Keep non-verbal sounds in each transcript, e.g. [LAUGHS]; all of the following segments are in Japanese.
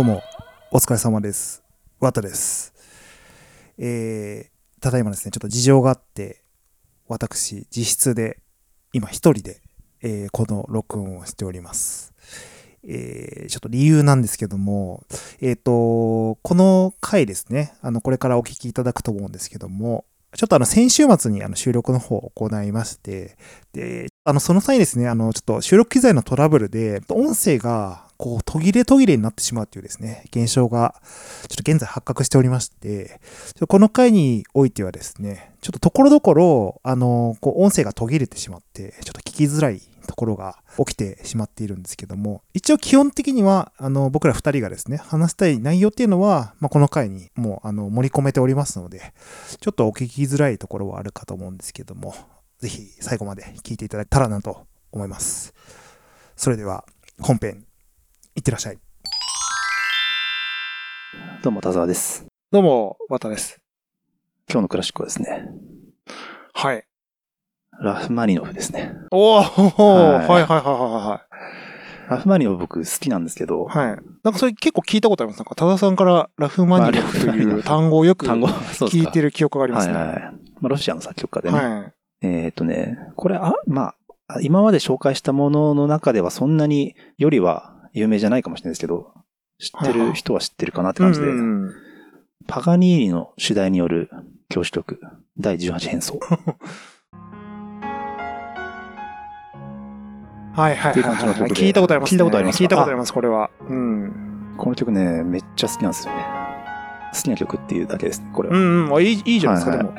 どうも、お疲れ様です。ワタです。えー、ただいまですね、ちょっと事情があって、私、自室で、今一人で、えーこの録音をしております。えーちょっと理由なんですけども、えっ、と、この回ですね、あの、これからお聞きいただくと思うんですけども、ちょっとあの、先週末にあの収録の方を行いまして、で、あの、その際ですね、あの、ちょっと収録機材のトラブルで、音声が、こう、途切れ途切れになってしまうというですね、現象が、ちょっと現在発覚しておりまして、この回においてはですね、ちょっとところどころ、あの、こう、音声が途切れてしまって、ちょっと聞きづらいところが起きてしまっているんですけども、一応基本的には、あの、僕ら二人がですね、話したい内容っていうのは、まあ、この回にもう、あの、盛り込めておりますので、ちょっとお聞きづらいところはあるかと思うんですけども、ぜひ最後まで聞いていただけたらなと思います。それでは、本編、いってらっしゃい。どうも、田沢です。どうも、わたです。今日のクラシックはですね、はい。ラフマニノフですね。おお、はいはいはいはいはラフマニノフ僕好きなんですけど、いはい。はい。なんかそれ結構聞いたことあります？なんか、多田さんからラフマニノフという単語をよく。聞いてる記憶がありますね。はいはい。まあ、ロシアの作曲家でね。はい。えっ、とね、これ、あ、まあ、今まで紹介したものの中ではそんなによりは有名じゃないかもしれないですけど、知ってる人は知ってるかなって感じで、うんパガニーニの主題による教師曲、第18変奏。[LAUGHS] はいはいい聞いたことあります、ね。聞いたことありますか聞いたことあります、これは。うん。この曲ね、めっちゃ好きなんですよね。好きな曲っていうだけですね、これは。うんうん。あいい、いいじゃないですか、はいでも。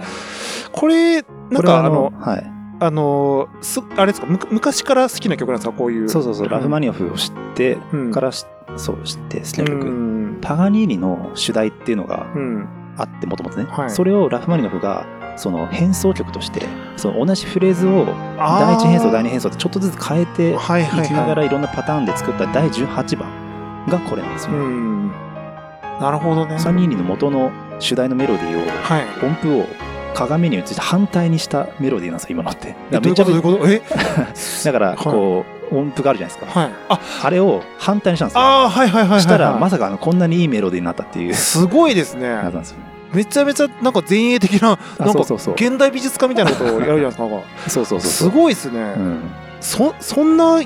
これ、なんかあの、はい。あの、す、あれですか、む昔から好きな曲なんですか、こういう。そうそうそう、ラフマニノフを知ってうんからし、そう、知って好きなう曲。ん。パガニーニの主題っていうのがうん。あって、もともとね、はいそれをラフマニノフが、その変奏曲として、その同じフレーズを第一変奏、第二変奏ってちょっとずつ変えていきながらいろんなパターンで作った第18番がこれなんですよ。うん。なるほどね。サニーニの元の主題のメロディーを、はい。音符を鏡に映して反対にしたメロディーなんですよ、今のって。えどういうこと？どういうこと？え？[LAUGHS] だから、はいこう、音符があるじゃないですか。はい。あ、あれを反対にしたんですよ。ああ、はいはいはいはいはい。したら、まさかあのこんなにいいメロディーになったっていうやすごいですね。つなんですよ。めちゃめちゃなんか前衛的な、あなんか。現代美術家みたいなことをやるじゃないですか。[LAUGHS] そうそうそうす。ごいですね。うん。そ、そんな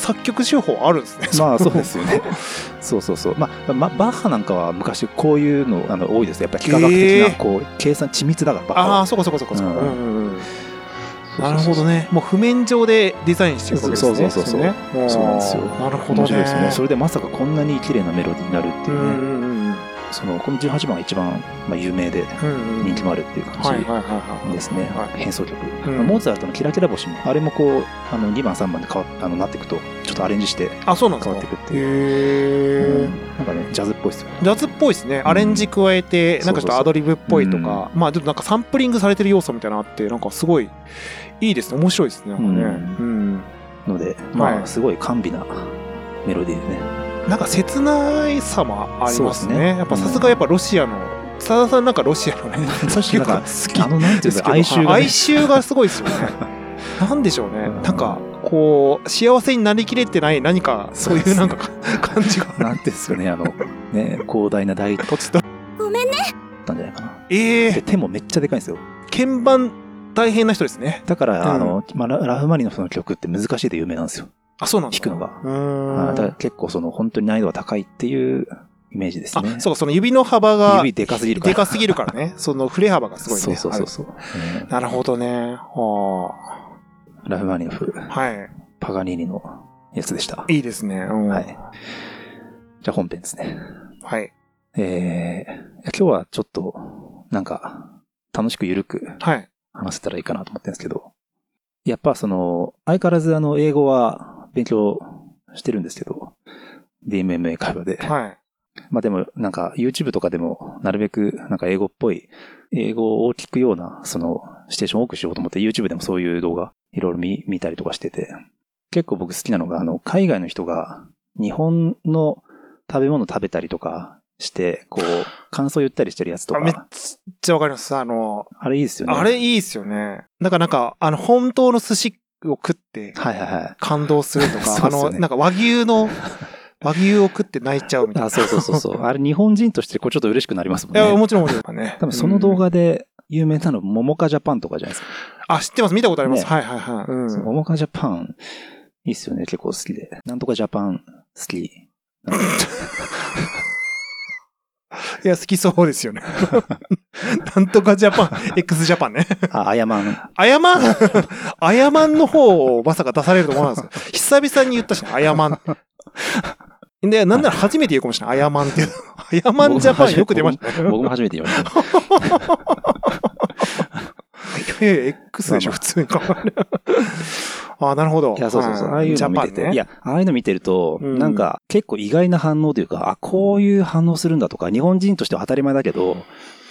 作曲手法あるんですね。まあそうですよね。[LAUGHS] そうそうそう。まあ、まバッハなんかは昔こういうのあの多いですよ。やっぱり幾何学的なこう計算緻密だからバッハはああ、そうかそうかそうかそうか。うんうんなるほどね。もう譜面上でデザインしてるわけですね。そうそうそうそうね。そうなんですよなるほどね。面白いですよね。それでまさかこんなに綺麗なメロディーになるっていうね。うんうんうんそのこの18番が一番まあ有名でうんうんうん。人気もあるっていう感じ。ですね。はい変奏曲。うんモーツァルトのキラキラ星もあれもこうあの2番3番で変わっあのなっていくとちょっとアレンジして。変わっていくっていう。へえ。なんかねジャズっぽいですよね。ジャズっぽいですね。アレンジ加えて、うんなんかちょっとアドリブっぽいとか、まあちょっとなんかサンプリングされてる要素みたいなのあって、なんかすごいいいですね。面白いですね。なんかね。ううん。ので、まはいあ、すごい甘美なメロディーでね。なんか切ないさもありますね。すねやっぱさすがやっぱロシアの、さださんなんかロシアのね、[LAUGHS] 確かになんか好きあの、なんていうんですか、哀愁が、ね。哀愁がすごいですよね。[LAUGHS] なんでしょうね。うんなんか、こう、幸せになりきれてない何か、そういうなんか感じが。[LAUGHS] なんていうんですかね、あの、ね、広大な大土地だったんじゃないかな。ええで、手もめっちゃでかいんですよ。鍵盤大変な人ですね。だから、うんあの、まあ、ララフマニノフの曲って難しいで有名なんですよ。あ、そうなん。弾くのが。うーん。あだから結構その、本当に難易度が高いっていうイメージですね。あ、そうか、その指の幅が、指でかすぎるから。でかすぎるからね。[LAUGHS] その振れ幅がすごいね。そうそうそうそう、あるなるほどね。はうんラフマニノフ、あ。はい。パガニーニのやつでした。いいですね。うん。はい。じゃあ本編ですね。はい。えー、今日はちょっと、なんか、楽しくゆるくはい。話せたらいいかなと思ってるんですけど、やっぱその、相変わらずあの、英語は勉強してるんですけど、DMMA 会話で。はい。まあでも、なんか YouTube とかでも、なるべくなんか英語っぽい、英語を聞くような、その、ステーションを多くしようと思って YouTube でもそういう動画、いろいろ見見たりとかしてて、結構僕好きなのが、あの、海外の人が、日本の食べ物食べたりとかして、こう、感想言ったりしてるやつとあめっか、ちゃわかります。あの、あれいいですよね。あれいいっすよね。なんかなんか、あの、本当の寿司を食って。感動するとか、[LAUGHS] あの、なんか和牛の [LAUGHS] 和牛を食って泣いちゃうみたいな。あ、そうそうそうそう。[LAUGHS] あれ日本人としてこうちょっと嬉しくなりますもんいや、ね。もちろんもちろんね。多分その動うん画で有名なの、モモカジャパンとかじゃないですか。あ、知ってます。見たことあります。ねはいはいはい。うん。モモカジャパン、いいっすよね。結構好きで。なんとかジャパン、好き。いや、好きそうですよね。[LAUGHS] なんとかジャパン、x ジャパンね。あ、アヤマン。アヤマン、アヤマンの方をまさか出されると思わなかった。久々に言ったしね、アヤマン。で、なんなら初めて言うかもしれない。アヤマンっていう。アヤマンジャパンよく出ましたね。僕も初めて言。いやいや X でしょ、まあまあ普通に考える。[LAUGHS] あ、なるほど。いや、そうそうそう。はああいうの見てて。ね。いや、ああいうの見てると、うんなんか結構意外な反応というか、あ、こういう反応するんだとか、日本人としては当たり前だけど、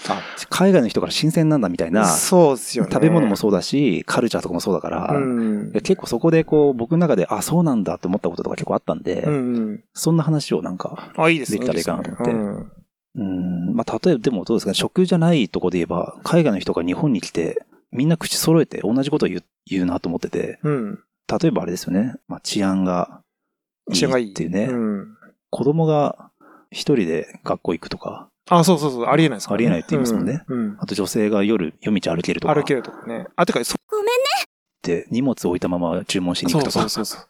あ、海外の人から新鮮なんだみたいな、そうですよね。食べ物もそうだし、カルチャーとかもそうだから、うん。結構そこでこう、僕の中で、あ、そうなんだって思ったこととか結構あったんで。そんな話をなんか、あ、いいですね。できたらいいかなと思っていいですねうん、まあ、例えばでもどうですかね、食じゃないとこで言えば、海外の人が日本に来て、みんな口揃えて同じことを言う言うなと思ってて、うん。うん。例えばあれですよね、まあ、治安がいいい。いっていうね、うん。子供が一人で学校行くとか、あ、そうそうそう。ありえないですからねありえないって言いますもんね。うん。うんあと女性が夜夜道歩けるとか、歩けるとかね。あ、てか、そって荷物置いたまま注文しに行そうくとか。そうそうそう。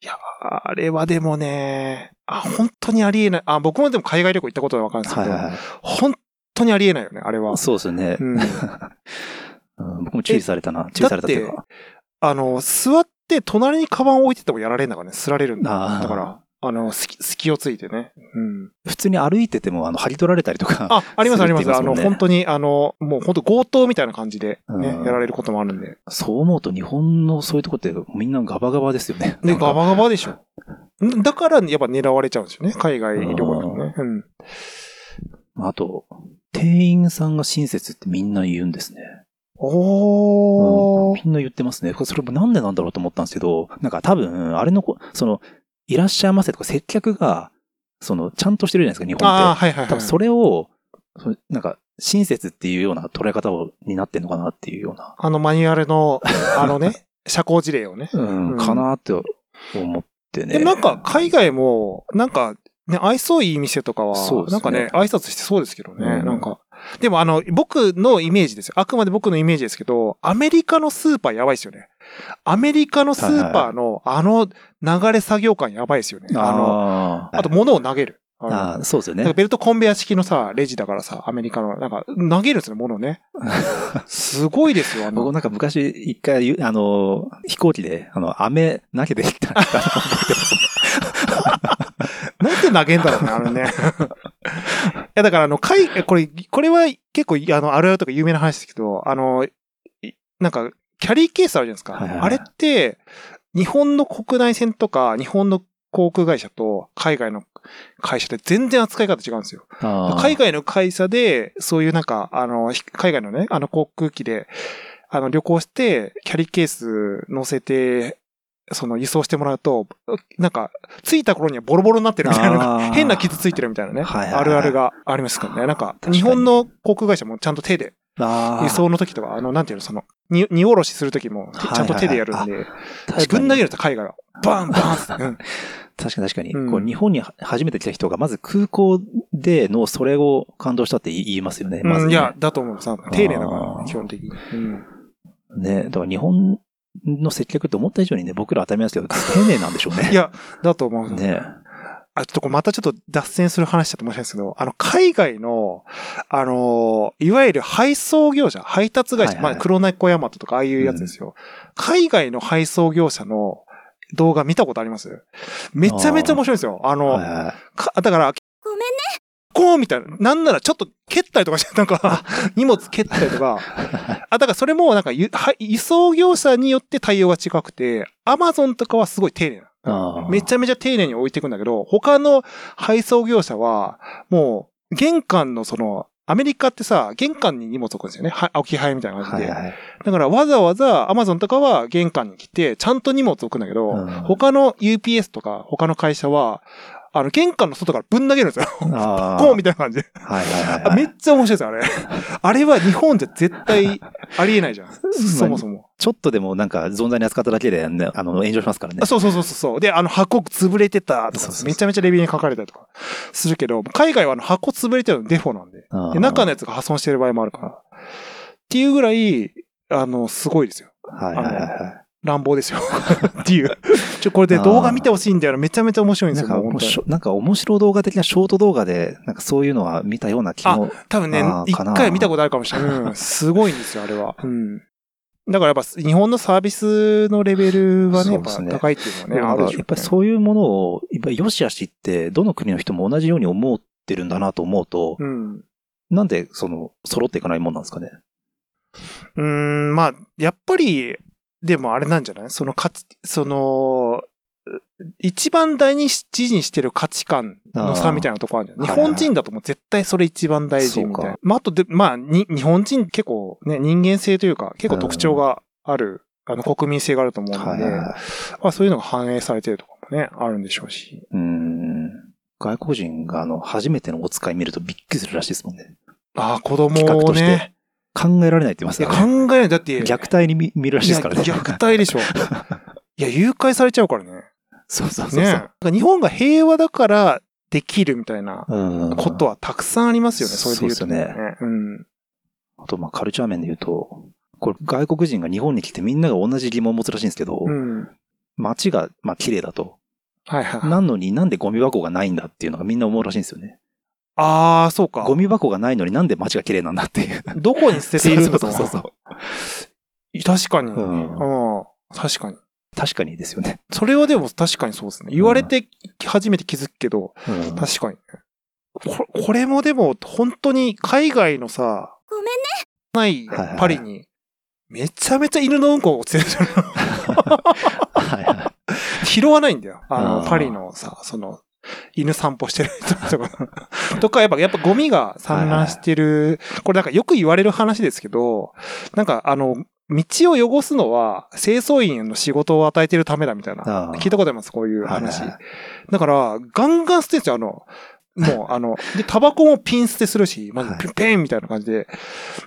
いや、あれはでもね、あ、本当にありえない。あ、僕もでも海外旅行行ったことはわかるんですけど、はいはいはい。本当にありえないよね、あれは。そうですよね、うん。[LAUGHS] うん僕も注意されたな。注意されたっていうか。あの、座って隣にカバン置いててもやられるんだからね、すられるんだ。だから、あの、隙、隙をついてね。うん。普通に歩いてても、あの、張り取られたりとか。あ、ありますあります。あの、本当に、あの、もう本当強盗みたいな感じで、ね、うんやられることもあるんで。そう思うと日本のそういうとこってみんなガバガバですよね。で、ガバガバでしょ。んだから、やっぱ狙われちゃうんですよね。海外旅行だとね。うん。あと、店員さんが親切ってみんな言うんですね。おー。みんな言ってますね。それもなんでなんだろうと思ったんですけど、なんか多分、あれのこ、その、いらっしゃいませとか接客が、その、ちゃんとしてるじゃないですか、日本ああ、って。はいはいはい。多分それを、なんか、親切っていうような捉え方をになってんのかなっていうような、あのマニュアルの、[LAUGHS] あのね、社交辞令をね。うん、うんかなって思ってね。なんか、海外も、なんか、ね、愛想いい店とかは、そうですねなんかね、挨拶してそうですけどね、うんなんか。でもあの、僕のイメージですよ。あくまで僕のイメージですけど、アメリカのスーパーやばいですよね。アメリカのスーパーの、あの流れ作業感やばいですよね。あの、あと物を投げる。あそうですよね。ベルトコンベヤ式のさ、レジだからさ、アメリカの、なんか、投げるんですよ、物をね。すごいですよ、あの。僕なんか昔一回ゆ、あの、飛行機で、あの、飴投げてきた。なんで投げんだろうね、あのね。いや、だからあの、海、えこれ、これは結構、あの、あるあるとか有名な話ですけど、あの、いなんか、キャリーケースあるじゃないですか。はいはいはいあれって、日本の国内線とか、日本の航空会社と海外の会社で全然扱い方違うんですよ。海外の会社で、そういうなんか、あの、ひ海外のね、あの航空機で、あの、旅行して、キャリーケース乗せて、その輸送してもらうと、なんか、着いた頃にはボロボロになってるみたいな、変な傷ついてるみたいなね、はいはいはいあるあるがありますからね。なんか、日本の航空会社もちゃんと手で、輸送の時とか、あの、なんていうの、その、荷荷下ろしする時も、はいはいちゃんと手でやるんで、確か自分に投げると海外は、バンバンうん [LAUGHS] 確かに確かに。うんこう日本に初めて来た人が、まず空港でのそれを感動したって言いますよね。まずねうんいや、だと思う。さ、丁寧だから基本的に。うんね。だから日本の接客って思った以上にね、僕ら当たり前ですけど、丁寧なんでしょうね。いや、だと思う。ね。あ、ちょっとこれまたちょっと脱線する話だと申し訳ないですけど、あの、海外の、あの、いわゆる配送業者、配達会社、はいはいまあ、黒猫ヤマトとかああいうやつですよ。海外の配送業者の動画見たことあります？めちゃめちゃ面白いんですよ。あの、はいはいかだから、ごめんね。こうみたいな。なんならちょっと蹴ったりとかして、なんか、[LAUGHS] 荷物蹴ったりとか。あ、だからそれもなんかゆ、は輸送業者によって対応が違くて、アマゾンとかはすごい丁寧な。めちゃめちゃ丁寧に置いていくんだけど、他の配送業者は、もう、玄関のその、アメリカってさ、玄関に荷物置くんですよね。は置き配みたいな感じで。はいはい。だからわざわざアマゾンとかは玄関に来て、ちゃんと荷物置くんだけど、うん他の UPS とか他の会社は、あの、玄関の外からぶん投げるんですよ。あポンみたいな感じで。はいはいはい、あはい。めっちゃ面白いですよ、あれ。あれは日本じゃ絶対ありえないじゃん。[LAUGHS] そもそも。ちょっとでもなんか存在に扱っただけで、ね、あの、炎上しますからねあ。そうそうそうそう。で、あの箱潰れてたとかめちゃめちゃレビューに書かれたりとかするけど、海外はあの箱潰れてるのデフォなんで。で中のやつが破損してる場合もあるから。っていうぐらい、あの、すごいですよ。はいはいはいはい。乱暴ですよ。[LAUGHS] っていう。ちょ、これで動画見てほしいんだよな。めちゃめちゃ面白いんですよ。なんかなんか面白動画的なショート動画で、なんかそういうのは見たような気も。多分ね一回見たことあるかもしれない。うん。[LAUGHS] すごいんですよ、あれは。うん。だからやっぱ日本のサービスのレベルはね、ね高いっていうのはね、あるでしょうねやっぱりそういうものを、やっぱり良し悪しって、どの国の人も同じように思ってるんだなと思うと、うん。なんでその、揃っていかないもんなんですかね？うーん、まあ、やっぱり、でもあれなんじゃない？その価値、その、一番大事にしてる価値観の差みたいなとこあるじゃん。日本人だともう絶対それ一番大事みたい。なまあ、あとで、まあ、に、日本人結構ね、人間性というか、結構特徴がある、あの、国民性があると思うので。まあそういうのが反映されてるとかもね、あるんでしょうし。うーん。外国人があの、初めてのお使い見るとびっくりするらしいですもんね。ああ、子供をね。考えられないって言いますいや、からね。考えない。だって、虐待に見見るらしいですからね。いや虐待でしょ。[LAUGHS] いや、誘拐されちゃうからね。そうそうそうそう。ね日本が平和だからできるみたいなうん。ことはたくさんありますよね、それで言うとそうですねうん。あと、まあ、カルチャー面で言うと、これ、外国人が日本に来てみんなが同じ疑問を持つらしいんですけど、うん。街が、まあ、綺麗だと。はいはい。なのになんでゴミ箱がないんだっていうのがみんな思うらしいんですよね。ああ、そうか。ゴミ箱がないのになんで街が綺麗なんだっていう。どこに捨てているんだと。そうそうそう確かに。ううんん。確かに。確かにですよね。それはでも確かにそうですね。言われて初めて気づくけど、うん確かにね。ここれもでも本当に海外のさ、ごめんね。ないはいはいパリに、めちゃめちゃ犬のうんこ落ちてるじゃん。[LAUGHS] はいは [LAUGHS] 拾わないんだよ。あの、パリのさ、その、犬散歩してる人とか。[LAUGHS] とか、やっぱ、やっぱゴミが散乱してる。これなんかよく言われる話ですけど、なんかあの、道を汚すのは清掃員の仕事を与えてるためだみたいな。聞いたことあります？こういう話。だから、ガンガン捨てるんですよ、あの、もう、あの、で、タバコもピン捨てするし、まずペンみたいな感じで。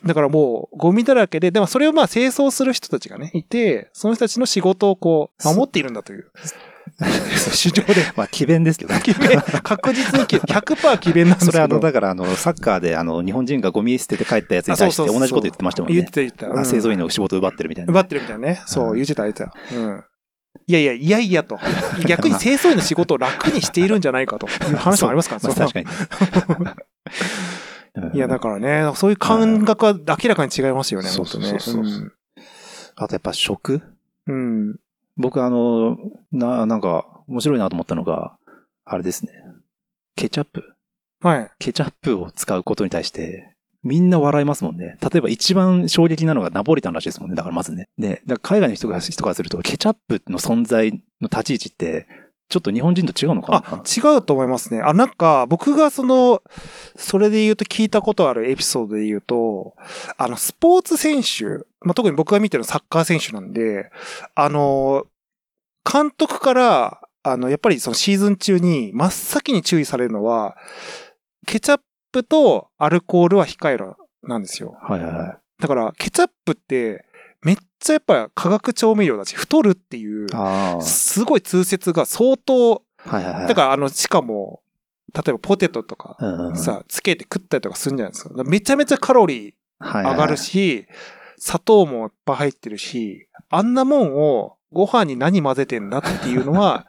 だからもう、ゴミだらけで、でもそれをまあ清掃する人たちがね、いて、その人たちの仕事をこう、守っているんだという。[LAUGHS] 主張で。まあ、奇弁ですけどね。奇弁、確実に奇100%奇弁なんですけど。それあの、だからあの、サッカーであの、日本人がゴミ捨てて帰ったやつに対して同じこと言ってましたもんね言っ。てた言ってた。うんあ製造員の仕事を奪ってるみたいな。奪ってるみたいなね。そうう、ん言ってた言ってた。うん。いやいや、いやいやと。逆に清掃員の仕事を楽にしているんじゃないかという話もありますからまあ、確かに。[LAUGHS] いや、だからね、そういう感覚は明らかに違いますよね、そう。そうそうそうあとやっぱ食？うん。うん。僕あの、な、なんか、面白いなと思ったのが、あれですね。ケチャップ。はい。ケチャップを使うことに対して、みんな笑いますもんね。例えば一番衝撃なのがナポリタンらしいですもんね。だからまずね。で、だから海外の人が人からすると、ケチャップの存在の立ち位置って、ちょっと日本人と違うのかな？あ、違うと思いますね。あ、なんか、僕がその、それで言うと聞いたことあるエピソードで言うと、あの、スポーツ選手、まあ、特に僕が見てるサッカー選手なんで、あの、監督から、あの、やっぱりそのシーズン中に真っ先に注意されるのは、ケチャップとアルコールは控えろなんですよ。はいはいはい。だから、ケチャップって、ちゃやっぱ化学調味料だし、太るっていう、あすごい通説が相当あ。はいはいはい。だから、あの、しかも、例えばポテトとかさ、つけて食ったりとかするんじゃないですか。めちゃめちゃカロリはいはいはいー上がるし、砂糖もいっぱい入ってるし、あんなもんをご飯に何混ぜてんだっていうのは、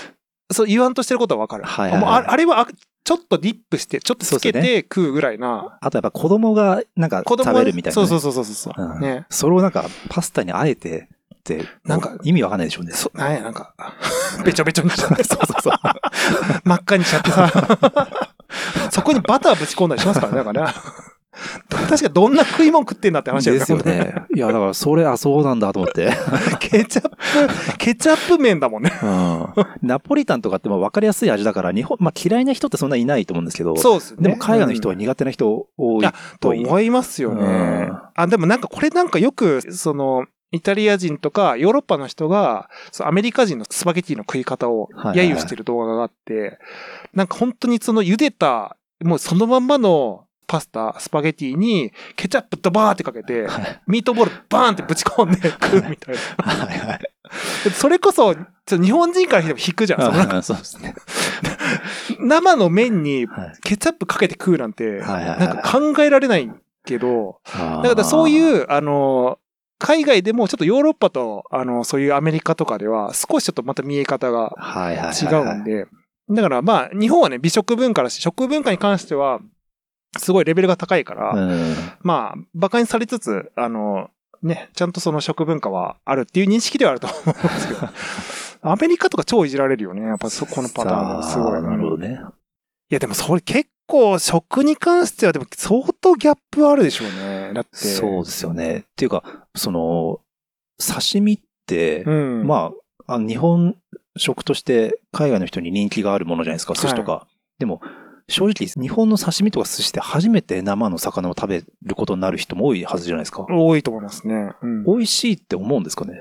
[LAUGHS] そう言わんとしてることはわかる。はいはいはいもうああれはあちょっとディップして、ちょっとつけて食うぐらいな。あとやっぱ子供がなんか食べるみたいな、ね。そうそうそうそうそう。うんね。それをなんかパスタにあえてって、なんか意味わかんないでしょうね。そ、なんや、なんか、[LAUGHS] べちょべちょにしちゃって、そうそうそう。[LAUGHS] 真っ赤にしちゃってさ、[LAUGHS] そこにバターぶち込んだりしますからね、だからね。確かどんな食い物食ってんだって話だですよね。いや、だからそれ、あ、そうなんだと思って。[LAUGHS] ケチャップ、ケチャップ麺だもんね。うん。ナポリタンとかってまあ分かりやすい味だから、日本、まあ嫌いな人ってそんないないと思うんですけど、そうですね。でも海外の人はうん苦手な人多いと。思いますよねうん。あ、でもなんかこれなんかよく、その、イタリア人とかヨーロッパの人が、アメリカ人のスパゲティの食い方をはいはいはい揶揄してる動画があって、なんか本当にその茹でた、もうそのまんまのパスタ、スパゲティにケチャップドバーってかけて、はい。ミートボールバーンってぶち込んで [LAUGHS] 食うみたいな。はいはい。それこそ、日本人からしても引くじゃん。そそうですね。[LAUGHS] 生の麺にはい。ケチャップかけて食うなんて、なんか考えられないけど、だだからそうう。いう、あの、海外でもちょっとヨーロッパと、あの、そういうアメリカとかでは少しちょっとまた見え方がはいはいはい。違うんで、だからまあ、日本はね、美食文化だし、食文化に関しては、すごいレベルが高いから、うん。まあ、馬鹿にされつつ、あの、ね、ちゃんとその食文化はあるっていう認識ではあると思うんですけど、[LAUGHS] アメリカとか超いじられるよね。やっぱそこのパターンはすごいさあなるほどね。いや、でもそれ結構食に関してはでも相当ギャップあるでしょうね。だって。そうですよね。っていうか、その、刺身って、うん。まあ、あの日本食として海外の人に人気があるものじゃないですか、寿司とか。でも、正直、日本の刺身とか寿司で初めて生の魚を食べることになる人も多いはずじゃないですか。多いと思いますね。うん。美味しいって思うんですかね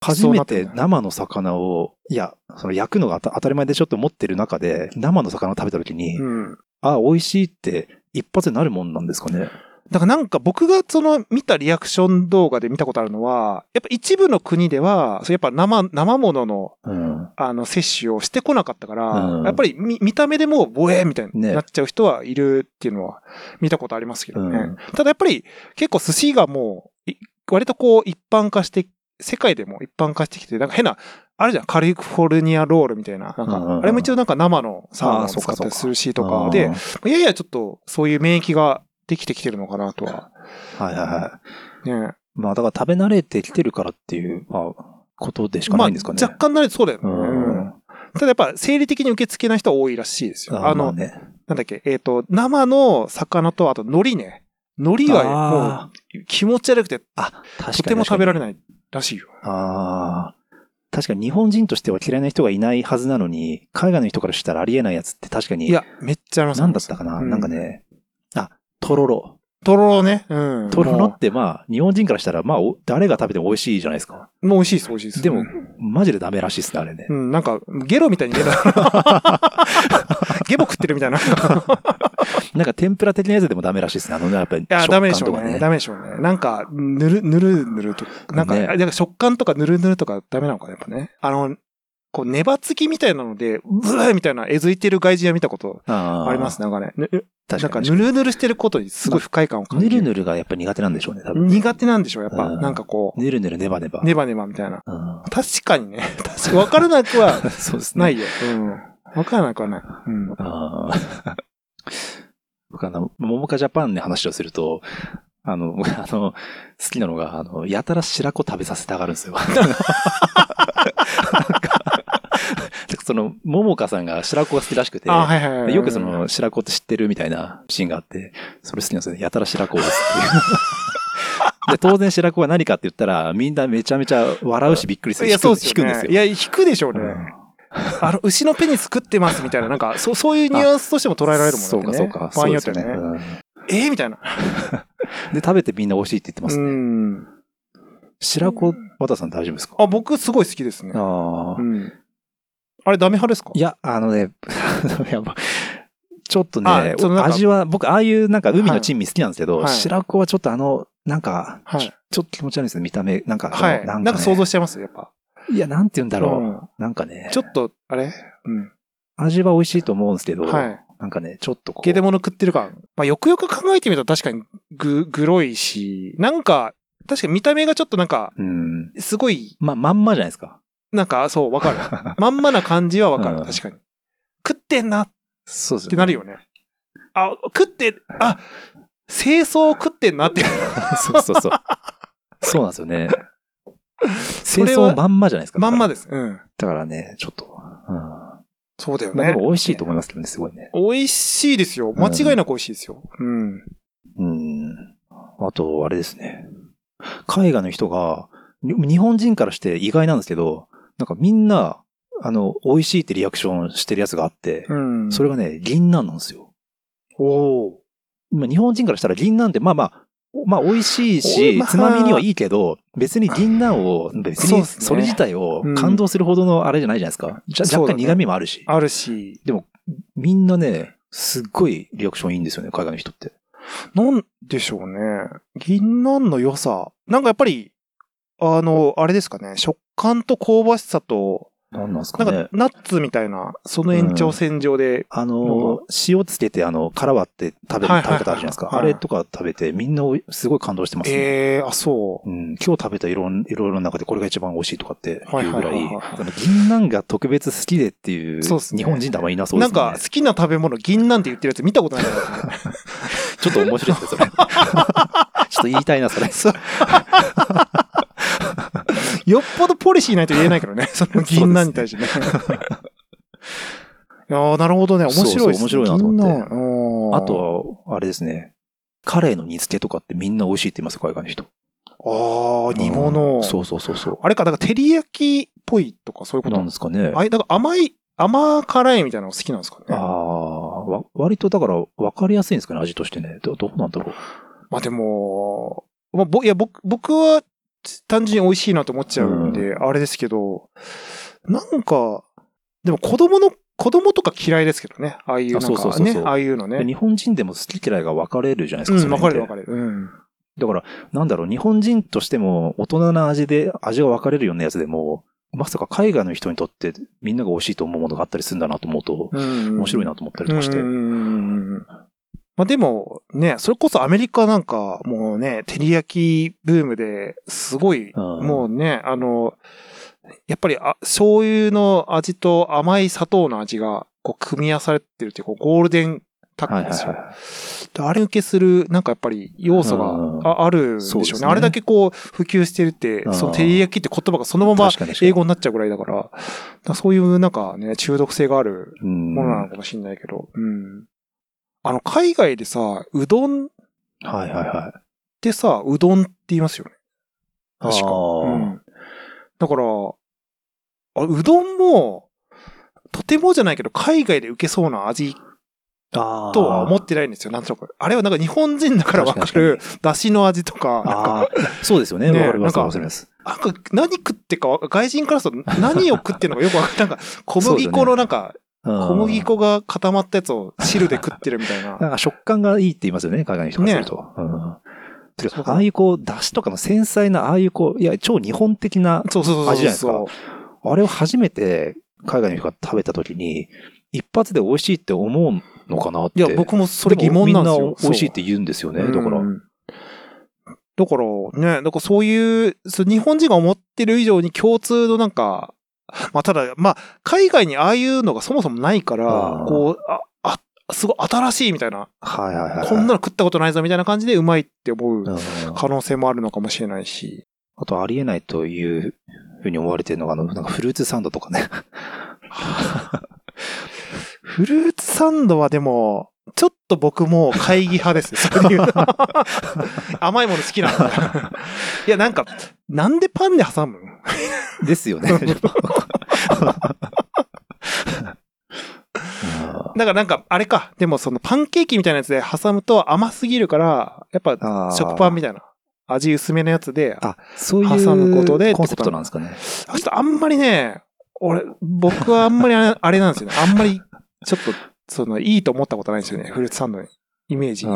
初めて生の魚を、いや、その焼くのが当たり前でしょって思ってる中で、生の魚を食べた時に、うん。あ、美味しいって一発でなるもんなんですかねだからなんか僕がその見たリアクション動画で見たことあるのは、やっぱ一部の国では、そうやっぱ生、生物のうん。あの、摂取をしてこなかったから、うんやっぱり見見た目でもう、ボエーみたいにねなっちゃう人はいるっていうのは見たことありますけどね。うんただやっぱり結構寿司がもう、い割とこう一般化して、世界でも一般化してきて、なんか変な、あるじゃん、カリフォルニアロールみたいな。なんか、あれも一応なんか生のサーモンを使ったりするしととかで、いやいやちょっとそういう免疫ができてきてるのかなとは。はいはいはい。ね。まあだから食べ慣れてきてるからっていう、まあ、ことでしかないんですかね。まあ、若干慣れてそうだよね。うんうんただやっぱ生理的に受付な人は多いらしいですよ。あの、あまあね。なんだっけ、えっ、と、生の魚と、あと海苔ね。海苔はもあう気持ち悪くて、あ、確かに。とても食べられない。ないらしいよ。ああ。確かに日本人としては嫌いな人がいないはずなのに、海外の人からしたらありえないやつって確かに。いや、めっちゃあります。なんだったかな、うんなんかね。あ、とろろ。とろろね。うん。とろろもってまあ、日本人からしたらまあ、お誰が食べても美味しいじゃないですか。うもう美味しいです、美味しいです。でもうん、マジでダメらしいですね、あれねう。ん、なんか、ゲロみたいに出た。ゲボ食ってるみたいな。い [LAUGHS] なんか天ぷら的なやつでもダメらしいですね。あのね、やっぱり。や、ダメでしょうね。ダメでしょうね。なんか、ぬる、ぬるぬるとか、なんか、なんか食感とかぬるぬるとかダメなのかな、やっぱね。あの、こう、ネバつきみたいなので、ブーみたいなえずいてる外人は見たことあります、なんかね。ぬなんか、確かに。ぬるぬるしてることにすごい不快感を感じる。ぬるぬるがやっぱり苦手なんでしょうね、多分。苦手なんでしょう、やっぱ。うんなんかこぬるぬるネバネバ。う、ネバネバみたいな。うん確かにね。確かに分からなくは [LAUGHS] そうですね。ないよ。うん。分からなくはない。うん。あー [LAUGHS] 僕あの、桃花ジャパンの話をすると、あの、僕あの、好きなのが、あの、やたら白子食べさせたがるんですよ。[LAUGHS] その、桃花さんが白子が好きらしくて、あ、はいはいはい。よくその、白子って知ってるみたいなシーンがあって、それ好きなんですよね。やたら白子ですっていう。[LAUGHS] で、当然白子は何かって言ったら、みんなめちゃめちゃ笑うしびっくりする。いや、引くそうですよ、ね。引くんですよ。いや、引くでしょうね。うんあの、牛のペニス食ってますみたいな、なんか、そう、そういうニュアンスとしても捉えられるもんね。そうか、そうか。場合によってはね。そうですよねえーみたいな。う [LAUGHS] んで、食べてみんな美味しいって言ってますうね。ん。白子、和田さん大丈夫ですか？あ、僕すごい好きですね。ああう。ん。あれダメ派ですか？いや、あのね、[LAUGHS] やっぱちょっとあね味は、僕、ああいうなんか海の珍味好きなんですけど、はい白子はちょっとあの、なんか、はいちょっと気持ち悪いですね、見た目。なんか、はい。なか、ね、なんんか想像しちゃいます？やっぱ。いや、なんて言うんだろう。うんなんかね、ちょっと、あれ？うん。味は美味しいと思うんですけど、はい。なんかね、ちょっとこう。ゲデモノ食ってる感。まあ、よくよく考えてみると確かにぐ、グロいし、なんか、確かに見た目がちょっとなんか、うん。すごい、ま、まんまじゃないですか。なんか、そう、わかる。[LAUGHS] まんまな感じはわかる。うん確かに。食ってんなっそうですてなるよね。あ、食って、あ、清掃食ってんなって。[LAUGHS] そうそうそう。そうなんですよね。清れは掃まんまじゃないですか。で。まんまです。うん。だからね、ちょっと。うん。そうだよまあでね。も美味しいと思いますけどね、すごいね。美味しいですよ。間違いなく美味しいですよ。うん。うん。あと、あれですね。海外の人が、に日本人からして意外なんですけど、なんかみんな、あの、美味しいってリアクションしてるやつがあって、うん。それがね、銀杏なんですよ。おお。まあ、日本人からしたら銀杏って、まあまあ、まあ美味しいおしま、あつまみにはいいけど、別に銀杏を、別にそれ自体をうん感動するほでのあれじゃないじゃないですか。若干苦味もあるし。あるし、でも、みんなね、すっごいリアクションいいんですよね、海外の人って。なんでしょうね。銀杏の良さ。なんかやっぱり、あの、あれですかね。食感と香ばしさと、なんなんですなんかかね。ナッツみたいな、その延長線上で、あの、塩つけて、あの、殻割って食べ食べ方あるじゃないですか。はいあれとか食べて、みんなすごい感動してますね。ええあ、そうう。ん、今日食べたいろんいろいろな中でこれが一番美味しいとかっていうぐらい、銀杏が特別好きでっていう、そうっすね日本人ってあんまいなそうでなんすもんね。か、好きな食べ物、銀杏って言ってるやつ見たことない。[LAUGHS] ちょっと面白いですよ、それ。[LAUGHS] ちょっと言いたいな、それ。[LAUGHS] [LAUGHS] よっぽどポリシーないと言えないからね。その [LAUGHS] 銀杏に対してね。いやーなるほどね。面白いですね。そうそう面白いなと思ってあとは、あれですね。カレーの煮付けとかってみんな美味しいって言いますよ、海外の人。ああ、煮物。そうそうそうそう。あれか、だから照り焼きっぽいとかそういうことなんですか？ね。あれ、だから甘い、甘辛いみたいなの好きなんですかね？ああ、わ割とだから分かりやすいんですかね、味としてね。どどうなんだろう。まあでも、まあ、ぼいや、僕、僕は単純に美味しいなと思っちゃうんで、あれですけど、なんか、でも子供の、子供とか嫌いですけどね。ああいうなんね、ああいうのね。日本人でも好き嫌いが分かれるじゃないですか。うん、その辺ってわかるわかる。うん。だから、なんだろう、日本人としても大人な味で、味が分かれるようなやつでも、まさか海外の人にとってみんなが美味しいと思うものがあったりするんだなと思うと、うん面白いなと思ったりとかして。うんまあでも、ね、それこそアメリカなんか、もうね、照り焼きブームですごい、うんもうね、あの、やっぱりあ醤油の味と甘い砂糖の味が、こう、組み合わされてるっていう、こう、ゴールデンタッはいはいグですよ。はであれ受けする、なんかやっぱり要素うんがああるんでしょうね。そうねあれだけこう、普及してるってう、んその照り焼きって言葉がそのまい。ま英語になっちゃうぐらいだから、だからそういうなんかね、中毒性があるうんものなのかもしれないけど、うん。あの、海外でさ、うどんっはいはいはい。てさ、うどんって言いますよね。確か。うん。だから、あうどんも、とてもじゃないけど、海外で受けそうな味とは思ってないんですよ。なんとなく。あれはなんか日本人だからわかる、出汁の味とか、なんか、そうですよね。ねわかります。なんかわかります。なんか何食ってかわ、外人からすると何を食ってるのかよくわかんない。なんか、小麦粉のなんか、小小麦粉が固まったやつを汁で食ってるみたいな。[LAUGHS] なんか食感がいいって言いますよね、海外の人からすると。うんああいうこう、出汁とかの繊細な、ああいうこう、いや、超日本的な。味じゃないですかあれを初めて海外の人が食べた時に、一発で美味しいって思うのかなって。いや、僕もそれ疑問なんですよ。みんな美味しいって言うんですよね。だから。うんだからね、だからそういう日本人が思ってる以上に共通のなんか、[LAUGHS] まあただ、まあ、海外にああいうのがそもそもないからこう、あ、あ、すごい新しいみたいな、はいはいはい。こんなの食ったことないぞみたいな感じでうまいって思ううん可能性もあるのかもしれないし。あとありえないというふうに思われてるのが、あの、なんかフルーツサンドとかね。[LAUGHS] フルーツサンドはでも、ちょっと僕も会議派ですね。[LAUGHS] そういう。甘いもの好きなんだ。[LAUGHS] いや、なんか、なんでパンで挟むのですよね。[LAUGHS] だからなんか、あれか。でもそのパンケーキみたいなやつで挟むと甘すぎるから、やっぱ食パンみたいな味薄めのやつで、あ、そういう挟むことでコンセプトなんですかね。ちょっとあんまりね、俺、僕はあんまりあれなんですよね。あんまり、ちょっと、その、いいと思ったことないんですよね。フルーツサンドのイメージ。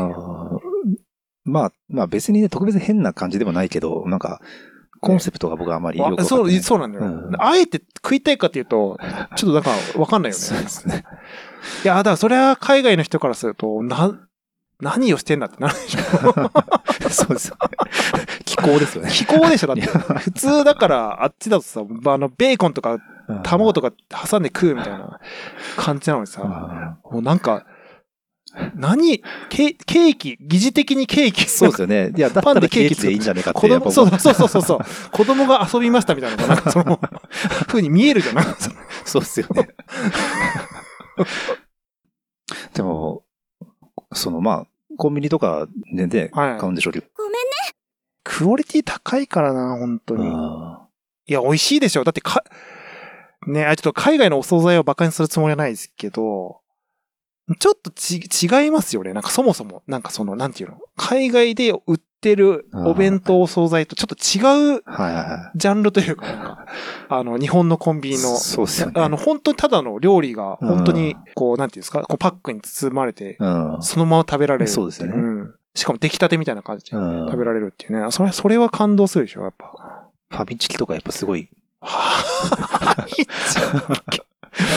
まあ、まあ別にね、特別変な感じでもないけど、なんか、コンセプトが僕はあまりよくわかってそう、ないそうなんだよ、うんあえて食いたいかっていうと、ちょっとなんかわかんないよね。そうですね。いや、だからそれは海外の人からすると、な、何をしてんだってなるでしょ。[LAUGHS] そうですよね。気候ですよね。気候でしょだって。普通だから、あっちだとさ、あの、ベーコンとか卵とか挟んで食うみたいな感じなのにさ、あもうなんか、何ケケーキ、疑似的にケーキ。ーそうですよね。いや、だったパンでらケーキでいいんじゃないかって子供、思そうそうそうそう。子供が遊びましたみたいななんかその、[LAUGHS] 風に見えるじゃん。なんかそうですよね。でも、そのまあ、コンビニとかでね、はい買うんでしょうけど。クオリティ高いからな、本当に。あいや、美味しいでしょ。だってか、ね、あ、ちょっと海外のお惣菜を馬鹿にするつもりはないですけど、ちょっとち、違いますよね。なんかそもそも、なんかその、なんていうの？海外で売っってるお弁当、お惣菜とちょっと違うジャンルというか、[LAUGHS] あの、日本のコンビい。ニの、そうっすよね。あの、本当にただの料理が、うん本当に、こう、なんていうんですか、こうパックに包まれて、うん。そのまま食べられる。そうですよねん。しかも出来たてみたいな感じでうん食べられるっていうね。それ、それは感動するでしょ、やっぱ。ファミチキとかやっぱすごい。[LAUGHS]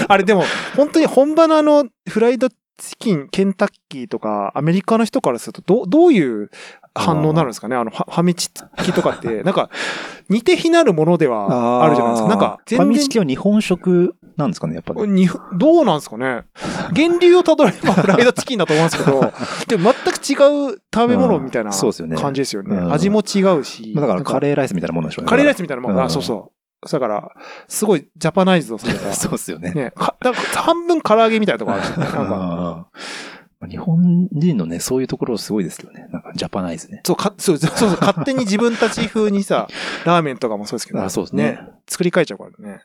あれでも、本当に本場のあの、フライドチキン、ケンタッキーとか、アメリカの人からすると、どう、どういう反応になるんですかね？あの、ファミチキとかって、[LAUGHS] なんか、似て非なるものではあるじゃないですか。なんか、ファミチ全キは日本食なんですかね、やっぱね。然、にどうなんですかね？源流をたどれば [LAUGHS] フライドチキンだと思うんですけど、でも全く違う食べ物みたいな感じですよね。うん味も違うし。まあだからカレーライスみたいなもんでしょうね。カレーライスみたいなもんあ、そうそう。だから、すごいジャパナイズをされた。[LAUGHS] そうですよね。ね、かだ半分唐揚げみたいなとこあるし、[LAUGHS] なんか、うん日本人のね、そういうところすごいですけどね。なんかジャパナイズね。そう、か、そう、そうそう、勝手に自分たち風にさ、[LAUGHS] ラーメンとかもそうですけど、あそうですね作り変えちゃうからね。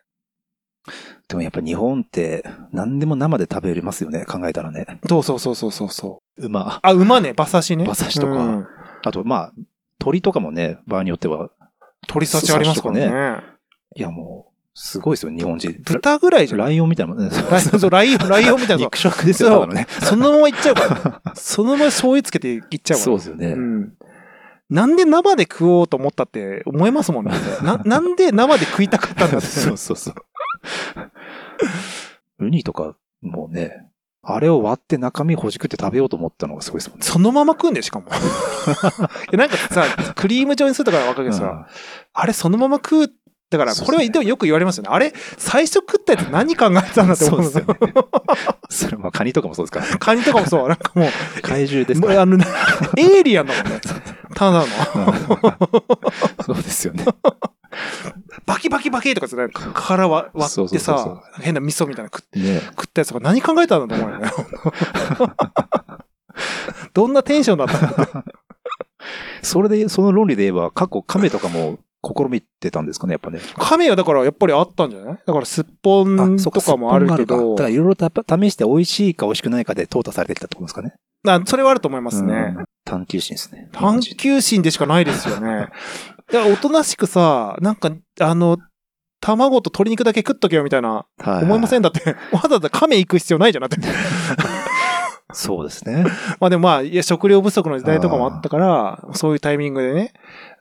でもやっぱ日本って何でも生で食べれますよね、考えたらね。そうそうそうそうそうそう。馬。あ、馬ね、馬刺しね。馬刺しとかうんあと、まあ、鳥とかもね、場合によっては。鳥刺しありますからね。いやもう、すごいですよ、日本人。豚ぐらいじゃライオンみたいなもんね。ライオン、そう、ライオン、ライオンみたいな。肉食ですよ、そうただのね。そのままいっちゃうから。そのまま醤油つけていっちゃうから。そうですよね。うん。なんで生で食おうと思ったって思いますもんね。な、[LAUGHS] なんで生で食いたかったんだって。そうそうそう。ウニとかもね、あれを割って中身ほじくって食べようと思ったのがすごいですもんね。そのまま食うんだよ、しかも。[LAUGHS] いやなんかさ、クリーム状にするとかわかるけどさ、あれそのまま食う。だから、これはでもよく言われますよね。あれ、最初食ったやつ何考えてたんだって思うんですよ。そすよね。それまあカニとかもそうですからね。[LAUGHS] カニとかもそう。なんかもう、怪獣ですかあの、エイリアンだもんね。ただの。そうですよね。バキバキバキとかさ、なんか殻割割ってさ、変な味噌みたいなの食ってね食ったやつとか何考えたんだと思うよね。[LAUGHS] どんなテンションだったのそれで、その論理で言えば、過去亀とかも試みてたんですかね、やっぱね。亀はだからやっぱりあったんじゃない？だからすっぽんとかもあるけどだから、いろいろと試して美味しいか美味しくないかで淘汰されてきたってことですかね。あそれはあると思いますね。うん探求心ですね。探求心でしかないですよね。[LAUGHS] だからおとなしくさ、なんか、あの、卵と鶏肉だけ食っとけよみたいな、はい思いません？だって、わざわざ亀行く必要ないじゃんだって。[LAUGHS] そうですね。[LAUGHS] まあでもまあ、いや食料不足の時代とかもあったから、そういうタイミングでね、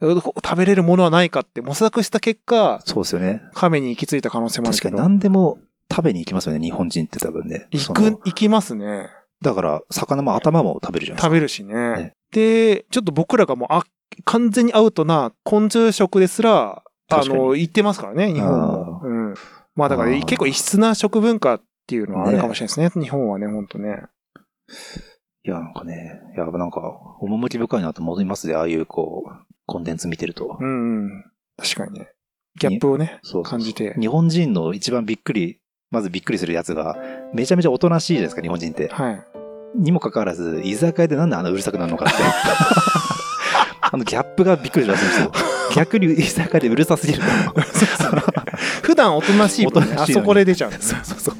食べれるものはないかって模索した結果、そうですよね。亀に行き着いた可能性もあるけど。確かに何でも食べに行きますよね、日本人って多分ね。行く、行きますね。だから、魚も頭も食べるじゃないですか。食べるしね。ねで、ちょっと僕らがもう、あ、完全にアウトな昆虫食ですら、あの、言ってますからね、日本も。うん。まあだから結構異質な食文化っていうのはあるかもしれないですね、日本はね、ほんとね。いや、なんかね、いや、なんか、趣深いなと思いますね、ああいう、こう、コンテンツ見てると。うん、うん。確かにね。ギャップをね、そうそう感じて。日本人の一番びっくり、まずびっくりするやつが、めちゃめちゃおとなしいじゃないですか、日本人って。はい。にもかかわらず、居酒屋でなんであんなうるさくなるのかって。[LAUGHS] あのギャップがびっくりしらしいんですよ。逆に居酒屋でうるさすぎると。[LAUGHS] 普段おとなしい分ね、しいあそこで出ちゃうね。そうそうそう。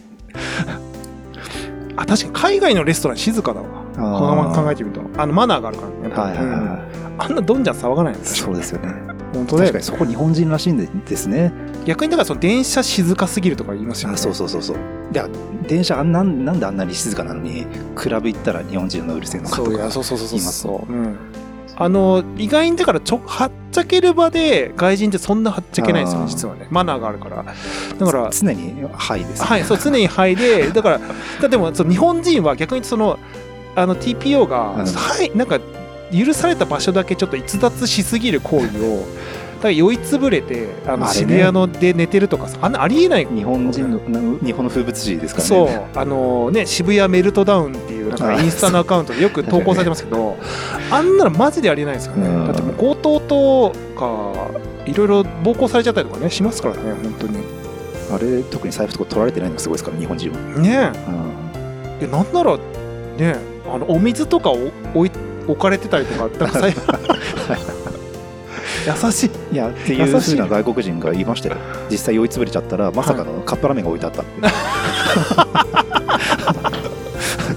あ、確かに海外のレストラン静かだわ。このまま考えてみると。あの、マナーがあるからね。はいはいはいうんはあんなどんじゃん騒がないんい。ですよ。そうですよね。本当だよ確かにそこ日本人らしいんでですね。逆にだからその電車静かすぎるとか言いますよね。あそうそうそうそう。いや、電車あんなんなんであんなに静かなのに、クラブ行ったら日本人のうるせえのかとか。そうそうそうそうそうそう。うん。あの、意外にだからちょ、はっちゃける場で外人ってそんなはっちゃけないんですよね、実はね。マナーがあるから。だから、常に、はいです、ね。はい、そう、常にはいで、[LAUGHS] だから、だでも、その日本人は逆にその、あの TPO が、うんはい、なんか、許された場所だけちょっと逸脱しすぎる行為を、ら酔いつぶれて、あの渋谷ので寝てるとかさ、あんなありえない日本人の、日本の風物詩ですからね。そう、あのね、渋谷メルトダウンっていう、なんかあインスタのアカウントでよく投稿されてますけど、[LAUGHS] あんなのマジでありえないですよね。うんだってもう強盗とか、いろいろ暴行されちゃったりとかね、しますからね、本当に。あれ、特に財布とか取られてないのがすごいですから、日本人は。ねうんえ、いやなんなら、ねあの、お水とかを置い置かれてたりとか、かさ [LAUGHS] 優しい。いや、っていう優しい。ふうな外国人が言いましたよ。実際酔いつぶれちゃったら、まさかのカップラーメンが置いてあった。って。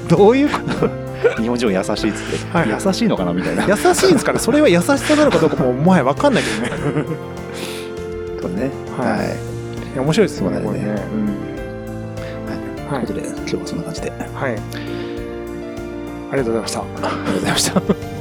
どういうこと？日 [LAUGHS] 日本人は優しいっつって、はい。優しいのかなみたいな。優しいんですかねそれは優しさなのかどうかももはや分かんないけどね。[LAUGHS] とね。はい。面白いですよねね。これね。ということで、今日はそんな感じで。ありがとうはい。はいありがとうございました。ございました。